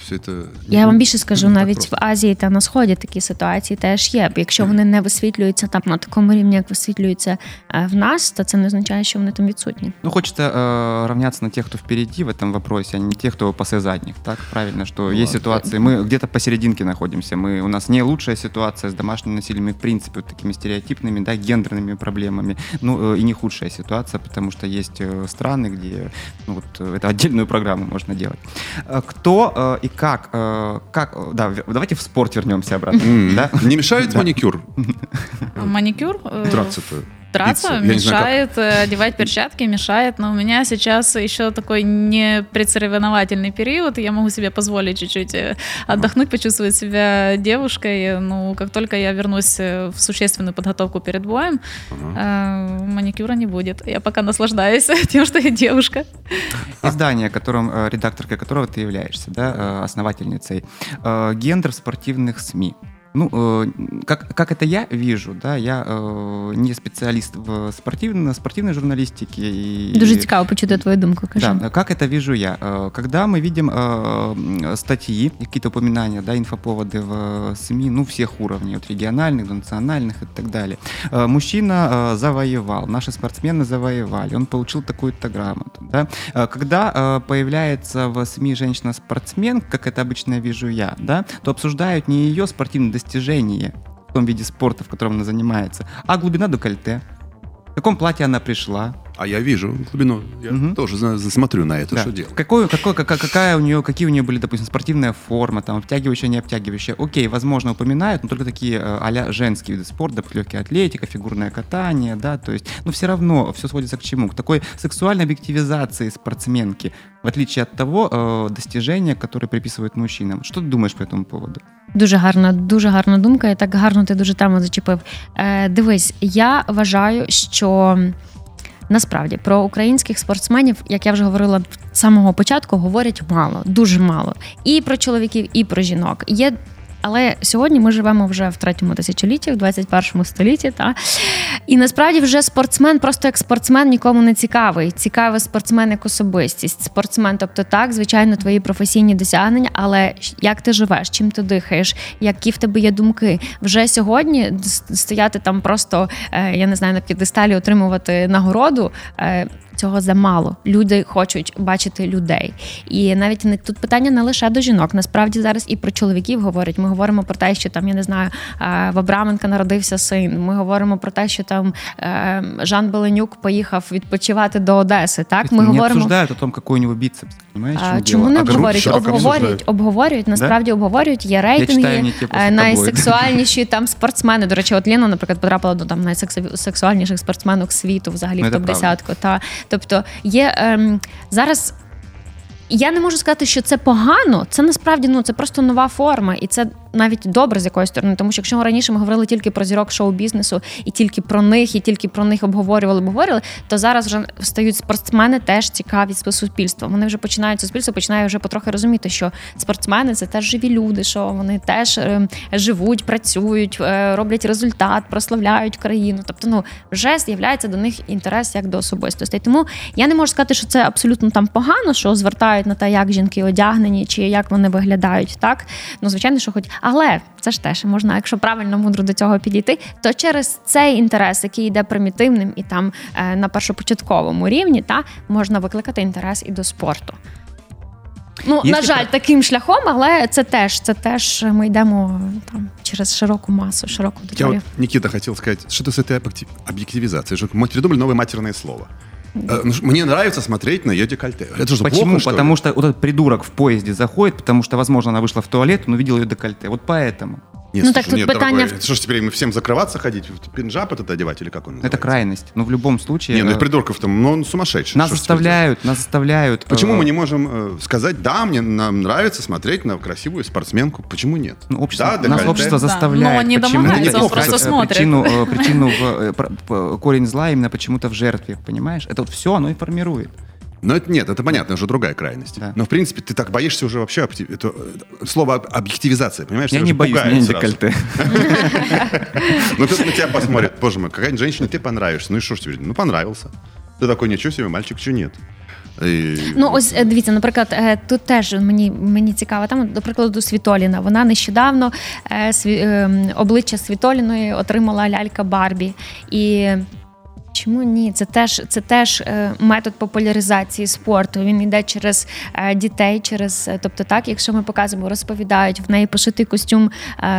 все це... Я вам більше скажу, навіть в Азії та на Сході такі ситуації теж є. Якщо вони не висвітлюються там на такому рівні, як висвітлюються в нас, то це не означає, що вони там відсутні. Ну, хочеться э, равняться на тих, хто впереди в этом вопросе, а не тех, кто пасе задних. Так, правильно, что вот. есть ситуации, мы где-то посерединке находимся, мы, у нас не лучшая ситуация с домашним насилием и, в принципе, вот такими стереотипными, да, гендерными проблемами, ну, э, и не худшая ситуация, потому что есть э, страны, где, ну, вот, это отдельную программу можно делать. Кто и как, э, как, да, давайте в спорт вернемся обратно. Mm. Да? Не мешает маникюр? Маникюр? Драться-то драться, Биться. мешает, знаю, одевать перчатки мешает, но у меня сейчас еще такой не предсоревновательный период, я могу себе позволить чуть-чуть э, отдохнуть, почувствовать себя девушкой, ну, как только я вернусь э, в существенную подготовку перед боем, uh-huh. маникюра не будет. Я пока наслаждаюсь тем, что я девушка. Издание, которым, редакторкой которого ты являешься, да, основательницей, гендер в спортивных СМИ. Ну, э, как, как это я вижу, да, я э, не специалист в спортивной, спортивной журналистике. И, Дуже цікаво почути твою думку, кажи. Да, как это вижу я? Э, когда мы видим э, статьи, какие-то упоминания, да, инфоповоды в СМИ, ну, всех уровней, от региональных до национальных и так далее. Э, мужчина завоевал, наши спортсмены завоевали, он получил такую-то грамоту, да. Когда появляется в СМИ женщина-спортсмен, как это обычно вижу я, да, то обсуждают не ее спортивные достижения в том виде спорта, в котором она занимается, а глубина декольте, в каком платье она пришла, а я вижу глубину, я угу. тоже засмотрю на это, да. что делать. Какой, какой, какая, какая у нее, какие у нее были, допустим, спортивная форма, там, обтягивающая, не обтягивающая. Окей, возможно, упоминают, но только такие а женские виды спорта, легкая атлетика, фигурное катание, да, то есть, но все равно все сводится к чему? К такой сексуальной объективизации спортсменки, в отличие от того э, достижения, которые приписывают мужчинам. Что ты думаешь по этому поводу? Дуже гарна, дуже гарна думка, і так гарно ти дуже тему зачепив. Е, Дивись, я вважаю, що Насправді про українських спортсменів, як я вже говорила з самого початку, говорять мало, дуже мало. І про чоловіків, і про жінок. Є але сьогодні ми живемо вже в третьому тисячолітті, в 21 столітті. Та? І насправді вже спортсмен, просто як спортсмен нікому не цікавий. Цікавий спортсмен як особистість. Спортсмен, тобто так, звичайно, твої професійні досягнення, але як ти живеш, чим ти дихаєш, які в тебе є думки. Вже сьогодні стояти там просто, е, я не знаю, на п'єдесталі отримувати нагороду. Е, цього замало. Люди хочуть бачити людей. І навіть не тут питання не лише до жінок. Насправді зараз і про чоловіків говорять. Ми говоримо про те, що там я не знаю, в Абраменка народився син. Ми говоримо про те, що там е, Жан Беленюк поїхав відпочивати до Одеси. Так ми не говоримо обсуждають о том, який у нього біцепс. А, чому не обговорюють? Обговорюють, обговорюють. Насправді обговорюють. Є рейтинги е, найсексуальніші там спортсмени. До речі, от Ліна, наприклад, потрапила до там найсексуальніших спортсменок світу, взагалі в топ десятку. Та Тобто є ем, зараз. Я не можу сказати, що це погано. Це насправді ну це просто нова форма, і це навіть добре з якоїсь сторони, тому що якщо раніше ми говорили тільки про зірок шоу-бізнесу і тільки про них, і тільки про них обговорювали, обговорювали, то зараз вже стають спортсмени теж цікаві суспільства. Вони вже починають суспільство, починає вже потрохи розуміти, що спортсмени це теж живі люди, що вони теж е, живуть, працюють, е, роблять результат, прославляють країну. Тобто, ну вже з'являється до них інтерес як до особистостей. Тому я не можу сказати, що це абсолютно там погано, що звертають на те, як жінки одягнені чи як вони виглядають. Так ну звичайно, що хоч. Але це ж теж можна, якщо правильно мудро до цього підійти, то через цей інтерес, який йде примітивним і там е, на першопочатковому рівні, та можна викликати інтерес і до спорту. Ну, Є на жаль, так? таким шляхом, але це теж це теж ми йдемо там через широку масу, широку Я вот, Никита хотел сказать, что с этой объективизацией. Мы придумали новое матерное слово. Э, ну, мне нравится смотреть на ее декольте. Это что, Почему? Плохо, что потому ли? что вот этот придурок в поезде заходит, потому что, возможно, она вышла в туалет, но увидел ее декольте. Вот поэтому. Нет, ну, слушай, так тут нет, питання... дорогой, что ж теперь им всем закрываться ходить, пинджаб этот одевать или как он называется? Это крайность. Но в любом случае... Не, ну и придурков там, ну он сумасшедший. Нас заставляют, нас заставляют. Почему э... мы не можем э, сказать, да, мне нам нравится смотреть на красивую спортсменку, почему нет? Ну, общество, да, нас общество заставляет. Да. Но он не почему домогается, он просто смотрит. Причину, э, причину в, э, корень зла именно почему-то в жертве, понимаешь? Это вот все, оно и формирует. Но это нет, это понятно, уже другая крайность. Да. Но в принципе ты так боишься уже вообще это, слово объективизация, понимаешь? Я не боюсь, не декольте. Ну тут на тебя посмотрят, боже мой, какая-нибудь женщина, ты понравишься. Ну и что ж тебе? Ну понравился. Ты такой, нічого себе, мальчик, що нет. І... Ну, ось е, дивіться, наприклад, е, тут теж мені мені цікаво, там, до прикладу, Світоліна. Вона нещодавно е, сві, обличчя Світоліної отримала лялька Барбі. І Чому ні? Це теж це теж е, метод популяризації спорту. Він йде через е, дітей, через е, тобто, так, якщо ми показуємо, розповідають в неї пошитий костюм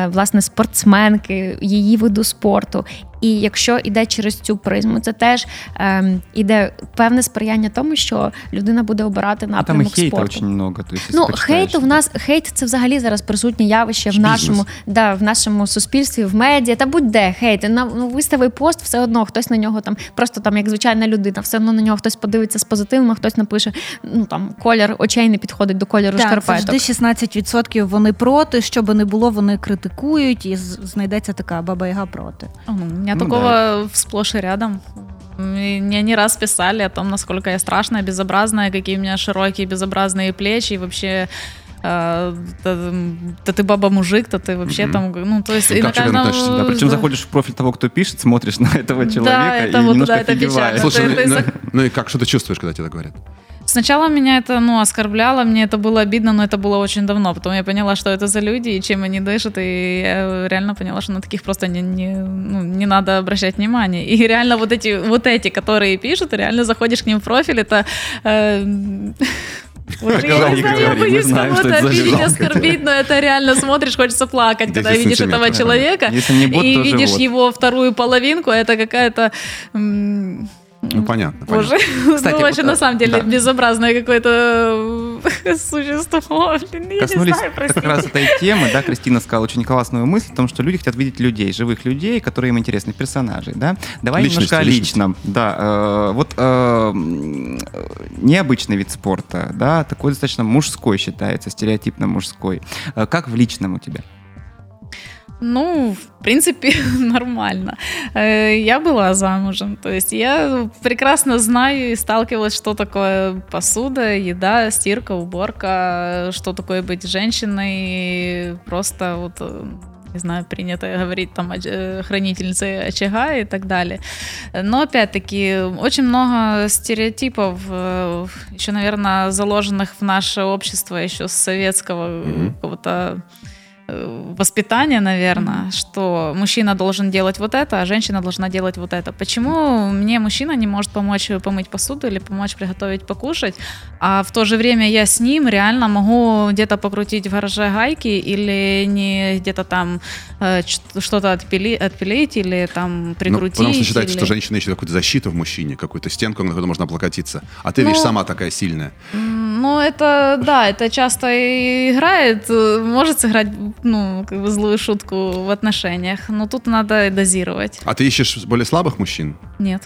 власне спортсменки, її виду спорту. І якщо йде через цю призму, це теж ем, іде певне сприяння тому, що людина буде обирати напрямок Там і спорту. Очень много, то есть, ну хейту в нас хейт це взагалі зараз присутнє явище в нашому да, в нашому суспільстві, в медіа та будь-де хейт. На ну, вистави пост, все одно хтось на нього там, просто там як звичайна людина, все одно на нього хтось подивиться з позитивом, а хтось напише: ну там колір очей не підходить до кольору так, шкарпеток. Завжди 16% вони проти. Що би не було, вони критикують, і знайдеться така баба яга проти. Меня ну, такого да. сплошь и рядом. Мне не раз писали о том, насколько я страшная, безобразная, какие у меня широкие безобразные плечи и вообще то, то ты баба-мужик, то ты вообще mm-hmm. там, ну, то есть... Ну, как каждом... да, причем заходишь в профиль того, кто пишет, смотришь на этого человека да, это и вот, немножко да, это печально. Слушай, это, ну, это... ну и как, что ты чувствуешь, когда тебе это говорят? Сначала меня это, ну, оскорбляло, мне это было обидно, но это было очень давно. Потом я поняла, что это за люди и чем они дышат, и я реально поняла, что на таких просто не, не, ну, не надо обращать внимание. И реально вот эти, вот эти, которые пишут, реально заходишь к ним в профиль, это... Э, вот я, не знаю, я боюсь кого-то обидеть, оскорбить, но это реально смотришь, хочется плакать, когда видишь этого человека и видишь его вторую половинку, это какая-то ну, понятно. Боже, Кстати, ну, вообще, вот, на самом деле, да. безобразное какое-то существо. Блин, Коснулись знаю, как раз этой темы, да, Кристина сказала очень классную мысль о том, что люди хотят видеть людей, живых людей, которые им интересны, персонажей, да. Давай личность, немножко о личном. Да, э, вот э, необычный вид спорта, да, такой достаточно мужской считается, стереотипно мужской. Э, как в личном у тебя? Ну, в принципе, нормально. Э, я была замужем, то есть я прекрасно знаю и сталкивалась, что такое посуда, еда, стирка, уборка, что такое быть женщиной, просто вот э, не знаю, принято говорить там э, хранительницы очага и так далее. Но опять-таки очень много стереотипов, еще, наверное, заложенных в наше общество еще с советского mm-hmm. какого-то Э, воспитание, наверное, что мужчина должен делать вот это, а женщина должна делать вот это. Почему мне мужчина не может помочь помыть посуду или помочь приготовить покушать, а в то же время я с ним реально могу где-то покрутить в гараже гайки или не где-то там э, что-то отпили, отпилить или там прикрутить. Ну, потому что считается, или... что женщина ищет какую-то защиту в мужчине, какую-то стенку, на которую можно облокотиться. А ты, ну, видишь, сама такая сильная. Ну, это, да, это часто играет, может сыграть ну, как бы злую шутку в отношениях. Но тут надо дозировать. А ты ищешь более слабых мужчин? Нет.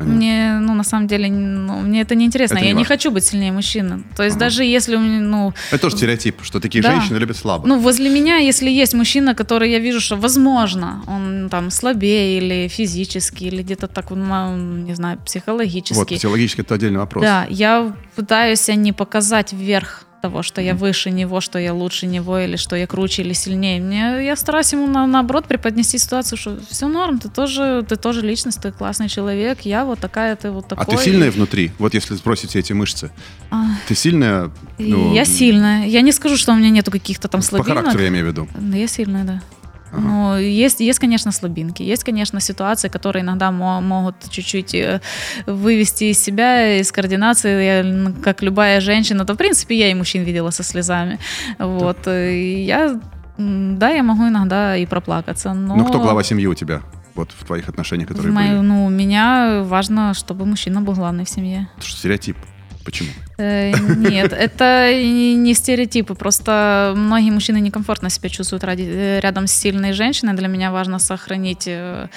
Мне, ну, на самом деле, ну, мне это не интересно. Это не я важно. не хочу быть сильнее мужчины. То есть ага. даже если у меня, ну... Это тоже стереотип, что такие да. женщины любят слабых. Ну, возле меня, если есть мужчина, который я вижу, что, возможно, он там слабее или физически, или где-то так, ну, не знаю, психологически. Вот, психологически это отдельный вопрос. Да, я пытаюсь не показать вверх того, что я выше него, что я лучше него, или что я круче или сильнее. Мне, я стараюсь ему на, наоборот преподнести ситуацию, что все норм, ты тоже, ты тоже личность, ты классный человек, я вот такая, ты вот такой. А ты сильная внутри? Вот если сбросить эти мышцы. А... Ты сильная? Ну... Я сильная. Я не скажу, что у меня нету каких-то там слабинок. По характеру я имею в виду. Я сильная, да. Ага. Ну, есть, есть, конечно, слабинки, есть, конечно, ситуации, которые иногда могут чуть-чуть э, вывести из себя, из координации, я, как любая женщина, то, в принципе, я и мужчин видела со слезами, вот, и я, да, я могу иногда и проплакаться, но... Ну, кто глава семьи у тебя? Вот в твоих отношениях, которые в мои, были? Ну, у меня важно, чтобы мужчина был главный в семье. Это что, стереотип. Почему? Э, нет, это не стереотипы. Просто многие мужчины некомфортно себя чувствуют э, рядом с сильной женщиной. Для меня важно сохранить э,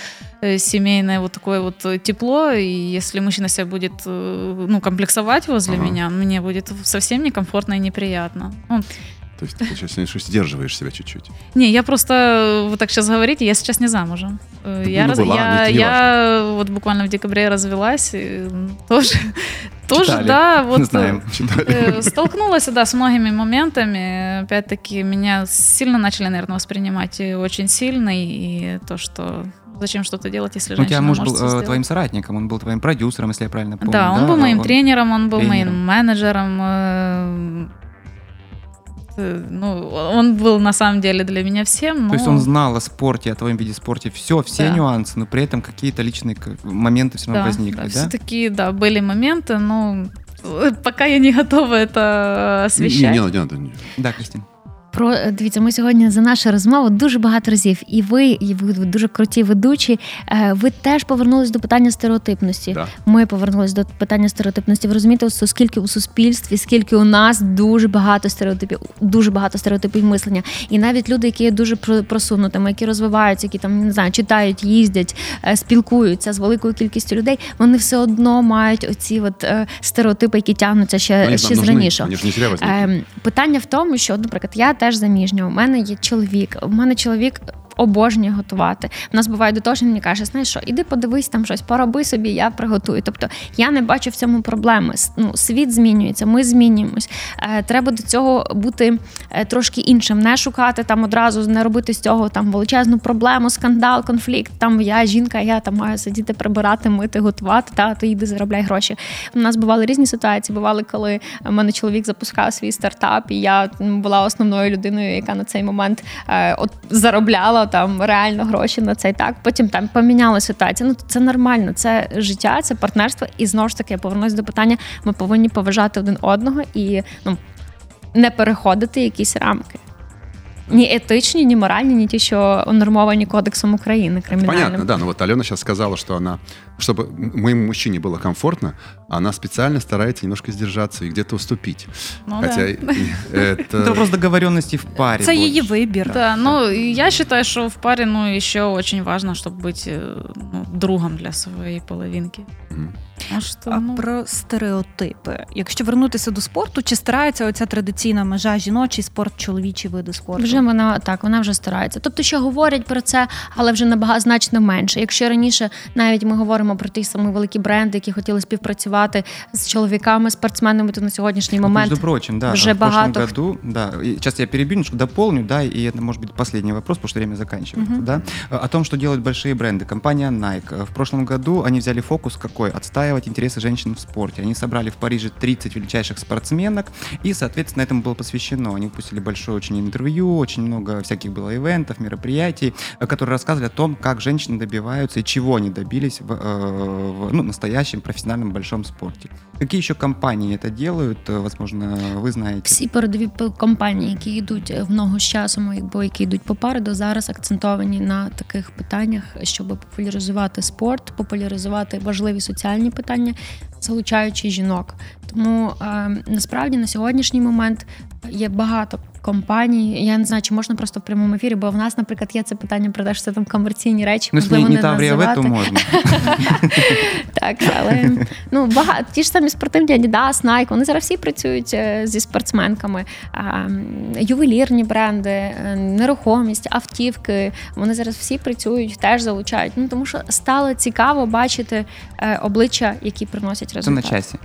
семейное вот такое вот тепло. И если мужчина себя будет ну, комплексовать возле ага. меня, мне будет совсем некомфортно и неприятно. Он то есть ты, получается, сдерживаешь себя чуть-чуть. Не, я просто, вы так сейчас говорите, я сейчас не замужем. Да, я, ну, раз, была, я, я вот буквально в декабре развелась, и тоже, тоже, да, вот Знаем. Э, столкнулась, да, с многими моментами. Опять-таки, меня сильно начали, наверное, воспринимать очень сильно, и то, что зачем что-то делать, если женщина У тебя муж был э, твоим соратником, он был твоим продюсером, если я правильно помню. Да, он да? был моим он... тренером, он был тренером. моим менеджером, э, Э, ну, он был на самом деле для меня всем. Но... То есть он знал о спорте, о твоем виде спорте, все, все да. нюансы, но при этом какие-то личные моменты все равно да, возникли, да? да? Все-таки, да, были моменты, но э, пока я не готова это освещать. Не, не надо, не надо. Да, Кристина. Про дивіться, ми сьогодні за нашу розмову дуже багато разів, і ви, і ви дуже круті ведучі. Е, ви теж повернулись до питання стереотипності. Да. Ми повернулись до питання стереотипності. Ви розумієте, скільки у суспільстві, скільки у нас дуже багато стереотипів, дуже багато стереотипів мислення. І навіть люди, які є дуже просунутими, які розвиваються, які там не знаю, читають, їздять, е, спілкуються з великою кількістю людей. Вони все одно мають оці от е, стереотипи, які тягнуться ще ще з раніше. Питання в тому, що, наприклад, я теж заміжня. У мене є чоловік. У мене чоловік обожнює готувати. В нас буває до того, що він мені каже, знаєш що, іди подивись там щось, пороби собі, я приготую. Тобто я не бачу в цьому проблеми. Ну, Світ змінюється, ми змінюємось. Е, треба до цього бути е, трошки іншим, не шукати там одразу, не робити з цього там величезну проблему, скандал, конфлікт. Там я жінка, я там маю сидіти, прибирати, мити, готувати, та то йди заробляй гроші. У нас бували різні ситуації. Бували, коли в мене чоловік запускав свій стартап, і я була основною людиною, яка на цей момент е, от заробляла там реально гроші на цей так. Потім там поміняла ситуація. Ну це нормально, це життя, це партнерство. І знову ж таки я повернусь до питання: ми повинні поважати один одного і ну не переходити якісь рамки. Ні етичні, ні моральні, ні ті, що унормовані кодексом України криминальным. Понятно, да. Но вот Алена сейчас сказала, что она, чтобы моему мужчине было комфортно, она специально старается немножко сдержаться и где-то уступить. Ну Хотя да. и- это... Это вопрос договоренности в паре. Це больше. її вибір. Да, ну и я считаю, что в паре, ну, еще очень важно, чтобы быть э, ну, другом для своей половинки. Мгм. А что, А ну, про стереотипи. Якщо вернутися до спорту, чи старається оця традиційна межа жіночий спорт, чоловічі види спорту? Вже вона так, вона вже старається. Тобто, ще говорять про це, але вже набагато значно менше. Якщо раніше навіть ми говоримо про ті самі великі бренди, які хотіли співпрацювати з чоловіками, спортсменами, то на сьогоднішній Вот, момент Между прочим, да, уже в прошлом богато году, да, и сейчас я перебью, немножко дополню, да, и это может быть последний вопрос, потому что время заканчивается, Мгм. да, о том, что делают большие бренды. Компания Nike. В прошлом году они взяли фокус какой? Отстаивать интересы женщин в спорте. Они собрали в Париже 30 величайших спортсменок, и, соответственно, этому было посвящено. Они выпустили большое очень интервью, очень много всяких было ивентов, мероприятий, э, которые рассказывали о том, как женщины добиваются и чего они добились в, э, в, ну, настоящем профессиональном большом спорте. Какие еще компании это делают? Э, Возможно, вы знаете. всі передові п- компанії, які йдуть в ногу з часом, або які йдуть попереду, зараз акцентовані на таких питаннях, щоб популяризувати спорт, популяризувати важливі соціальні питання, залучаючи жінок. Тому е, насправді на сьогоднішній момент є багато. Компаній, я не знаю, чи можна просто в прямому ефірі, бо в нас, наприклад, є це питання про те, що це там комерційні речі, Ну, можливо, не називати. эту можно. Так, але ну багато ті ж самі спортивні Adidas, Nike, вони зараз всі працюють е, зі спортсменками. Ювелірні бренди, е, нерухомість, автівки. Вони зараз всі працюють, теж залучають. Ну тому що стало цікаво бачити е, обличчя, які приносять Это на результат.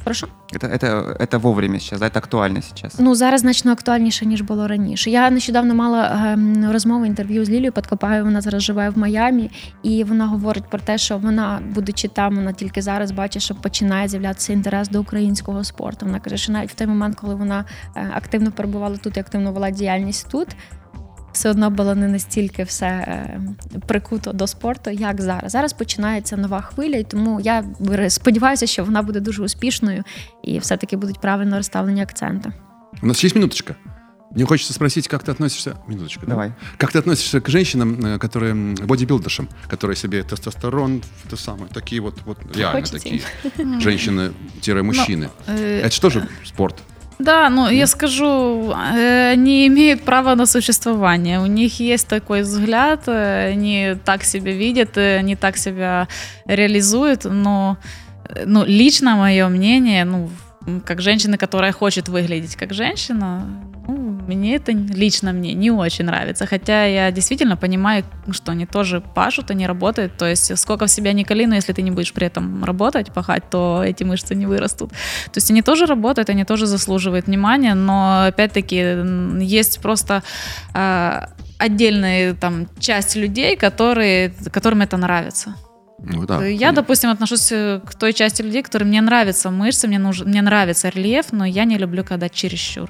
часе. Прошу. Это, это, это вовремя сейчас, да, это актуально сейчас. Ну зараз значно актуальніше ніж було раніше. Я нещодавно мала ем, розмову інтерв'ю з Лілією Подкопаєю. Вона зараз живе в Майамі, і вона говорить про те, що вона, будучи там, вона тільки зараз бачить, що починає з'являтися інтерес до українського спорту. Вона каже, що навіть в той момент, коли вона е, активно перебувала тут і активно вела діяльність тут. Все одно було не настільки все е, прикуто до спорту, як зараз. Зараз починається нова хвиля, і тому я сподіваюся, що вона буде дуже успішною і все-таки будуть правильно розставлені акценти. У нас есть минуточка. Мне хочется спросить, как ты относишься... Минуточку. да? Давай. Как ты относишься к женщинам, э, которые... м, бодибилдершам, которые себе тестостерон, то самое, такие вот, вот реально Хочется такие женщины-мужчины. э, Это что же спорт? Да, ну я скажу, э, они имеют право на существование. У них есть такой взгляд, э, они так себя видят, э, они так себя реализуют, но ну, лично мое мнение, ну, как женщина, которая хочет выглядеть как женщина, ну, мне это лично мне не очень нравится. Хотя я действительно понимаю, что они тоже пашут, они работают. То есть сколько в себя не кали, но если ты не будешь при этом работать, пахать, то эти мышцы не вырастут. То есть они тоже работают, они тоже заслуживают внимания, но опять-таки есть просто э, отдельная там часть людей, которые, которым это нравится. Ну да. Я, допустим, отношусь э, к той части людей, которым мне нравятся мышцы, мне, нужен, мне нравится рельеф, но я не люблю, когда чересчур.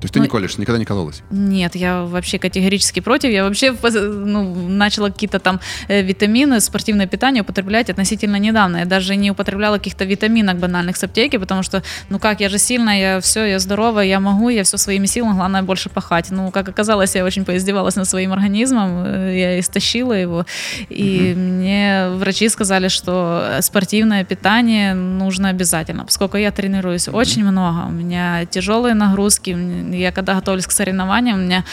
То есть ты ну, не колешь, никогда не кололась? Нет, я вообще категорически против. Я вообще ну, начала какие-то там э, витамины, спортивное питание употреблять относительно недавно. Я даже не употребляла каких-то витаминок банальных с аптеки, потому что, ну как, я же сильная, я все, я здорова, я могу, я все своими силами, главное больше пахать. Ну, как оказалось, я очень поиздевалась над своим организмом, э, я истощила его. И мне врачи сказали, что спортивное питание нужно обязательно, поскольку я тренируюсь очень много, у меня тяжелые нагрузки, Я когда готовлюсь к соревнованиям, у меня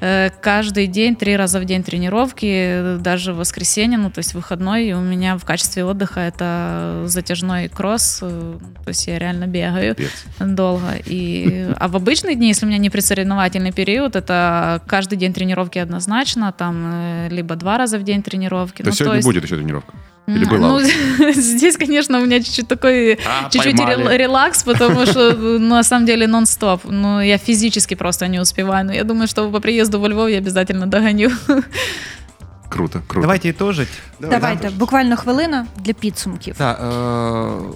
э, каждый день, три раза в день тренировки, даже в воскресенье, ну, то есть выходной, и у меня в качестве отдыха это затяжной кросс, э, то есть я реально бегаю Пец. долго. И, а в обычные дни, если у меня не предсоревновательный период, это каждый день тренировки однозначно, там э, либо два раза в день тренировки. То Ну, есть сегодня будет еще тренировка? Или была Ну, здесь, конечно, у меня чуть-чуть такой, А, чуть-чуть поймали. рел- релакс, потому что, ну, на самом деле, нон-стоп. Ну, я физически просто не успеваю. Но я думаю, что по приезду во Львов я обязательно догоню. Круто, круто. Давайте итожить. Давайте, буквально хвилина для підсумків. Да, э,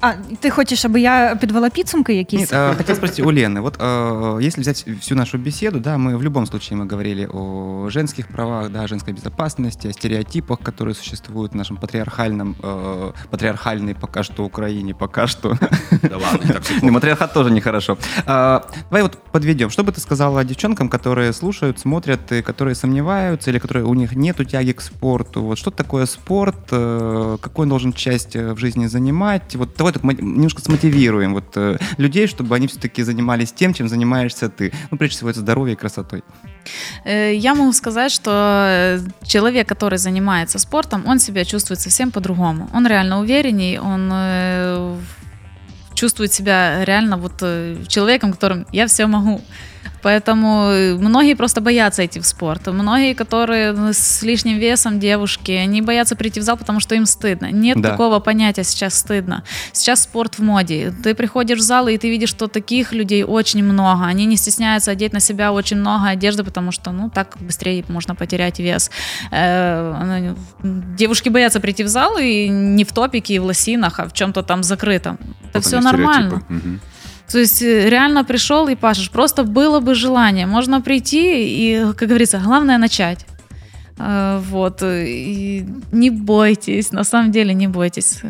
А ти хочеш, аби я підвела підсумки якісь? Нет, э, хотел спросить у Лены. Вот э, если взять всю нашу беседу, да, мы в любом случае мы говорили о женских правах, да, о женской безопасности, о стереотипах, которые существуют в нашем патриархальном, э, патриархальной пока что Украине, пока что. Да ладно, не так все Ну, плохо. матриархат тоже нехорошо. А, давай вот подведем. Что бы ты сказала девчонкам, которые слушают, смотрят, и которые сомневаются, или которые у них нету тяги к спорту? Вот что такое спорт? э, Какую он должен часть э, в жизни занимать? Вот давай так немножко смотивируем вот, э, людей, чтобы они все-таки занимались тем, чем занимаешься ты. Ну, прежде всего, это здоровье и красотой. Э, Я могу сказать, что э, человек, который занимается спортом, он себя чувствует совсем по-другому. Он реально уверенней, он чувствует себя реально вот человеком, которым я все могу. Поэтому э, многие просто боятся идти в спорт. Многие, которые с лишним весом девушки, они боятся прийти в зал, потому что им стыдно. Нет Да. такого понятия сейчас стыдно. Сейчас спорт в моде. Ты приходишь в зал, и ты видишь, что таких людей очень много. Они не стесняются одеть на себя очень много одежды, потому что, ну, так быстрее можно потерять вес. Э, она- Девушки боятся прийти в зал и не в топике и в лосинах, а в чем-то там закрытом. Это все нормально. стереотипы. То есть э, реально пришел и пашешь. Просто было бы желание. Можно прийти и, как говорится, главное начать. Э, Вот. э, И не бойтесь, на самом деле не бойтесь.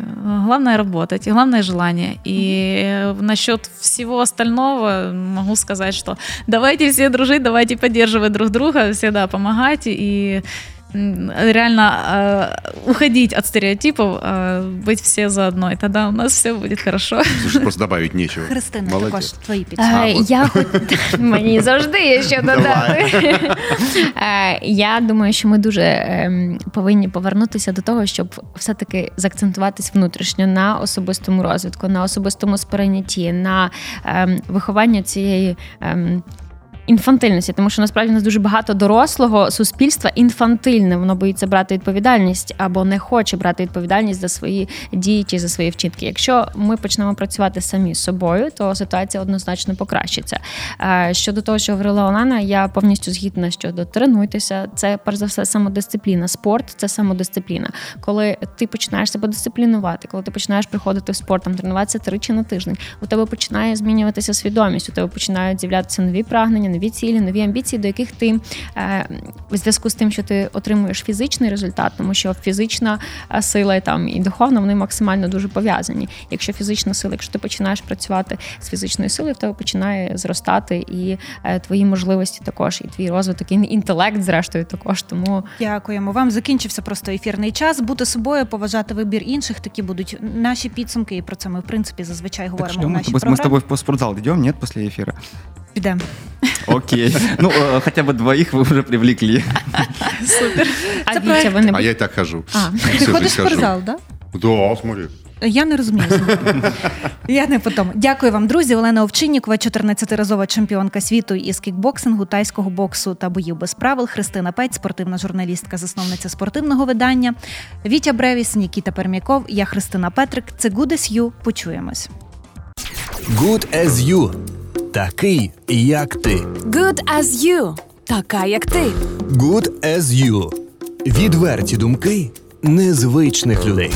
Главное работать, и главное желание. И насчет всего остального могу сказать, что давайте все дружить, давайте поддерживать друг друга, всегда помогать и реально э, уходить от стереотипов, э, быть все заодно, и тогда у нас все будет хорошо. Слушай, просто добавить нечего. Христина, Молодець. також твої підсумки. А, Е, от. Я хоч мені завжди є що додати. Е, Я думаю, що ми дуже ем, повинні повернутися до того, щоб все-таки заакцентуватись внутрішньо на особистому розвитку, на особистому сприйнятті, на ем, вихованні цієї. Інфантильності, тому що насправді у нас дуже багато дорослого суспільства інфантильне. Воно боїться брати відповідальність або не хоче брати відповідальність за свої дії чи за свої вчинки. Якщо ми почнемо працювати самі з собою, то ситуація однозначно покращиться. Е, Щодо того, що говорила Олена, я повністю згідна щодо тренуйтеся. Це перш за все самодисципліна. Спорт це самодисципліна. Коли ти починаєш себе дисциплінувати, коли ти починаєш приходити в спорт, там тренуватися тричі на тиждень, у тебе починає змінюватися свідомість, у тебе починають з'являтися нові прагнення, нові цілі, нові амбіції, до яких ти е, в зв'язку з тим, що ти отримуєш фізичний результат, тому що фізична е, сила і там і духовна вони максимально дуже пов'язані. Якщо фізична сила, якщо ти починаєш працювати з фізичною силою, в тебе починає зростати і е, твої можливості також, і твій розвиток, і інтелект, зрештою, також. Тому Дякуємо вам. Закінчився просто ефірний час. Бути собою, поважати вибір інших. Такі будуть наші підсумки. І про це ми в принципі зазвичай Так говоримо что, у мы, нашій мы с програмі. тобой в спортзал идем, нет, после эфира? Підемо. Окей. Ну, э, хотя бы двоих вы уже привлекли. Супер. а Це Вітя, проект- ви не А я и так хожу. А. Ти Всё, ходиш в здесь хожу. спортзал, так? Да, смотри. Я не розумію. Я не потом. Дякую вам, друзі. Олена Овчиннікова, 14-разова чемпіонка світу із кікбоксингу, тайського боксу та боїв без правил. Христина Пець, спортивна журналістка, засновниця спортивного видання. Вітя Бревіс, Нікіта Пермяков. Я Христина Петрик. Це Good as You. Почуємось. Good as you. Такий, як ти. Good as you. Така як ти. Good as you. Відверті думки незвичних людей.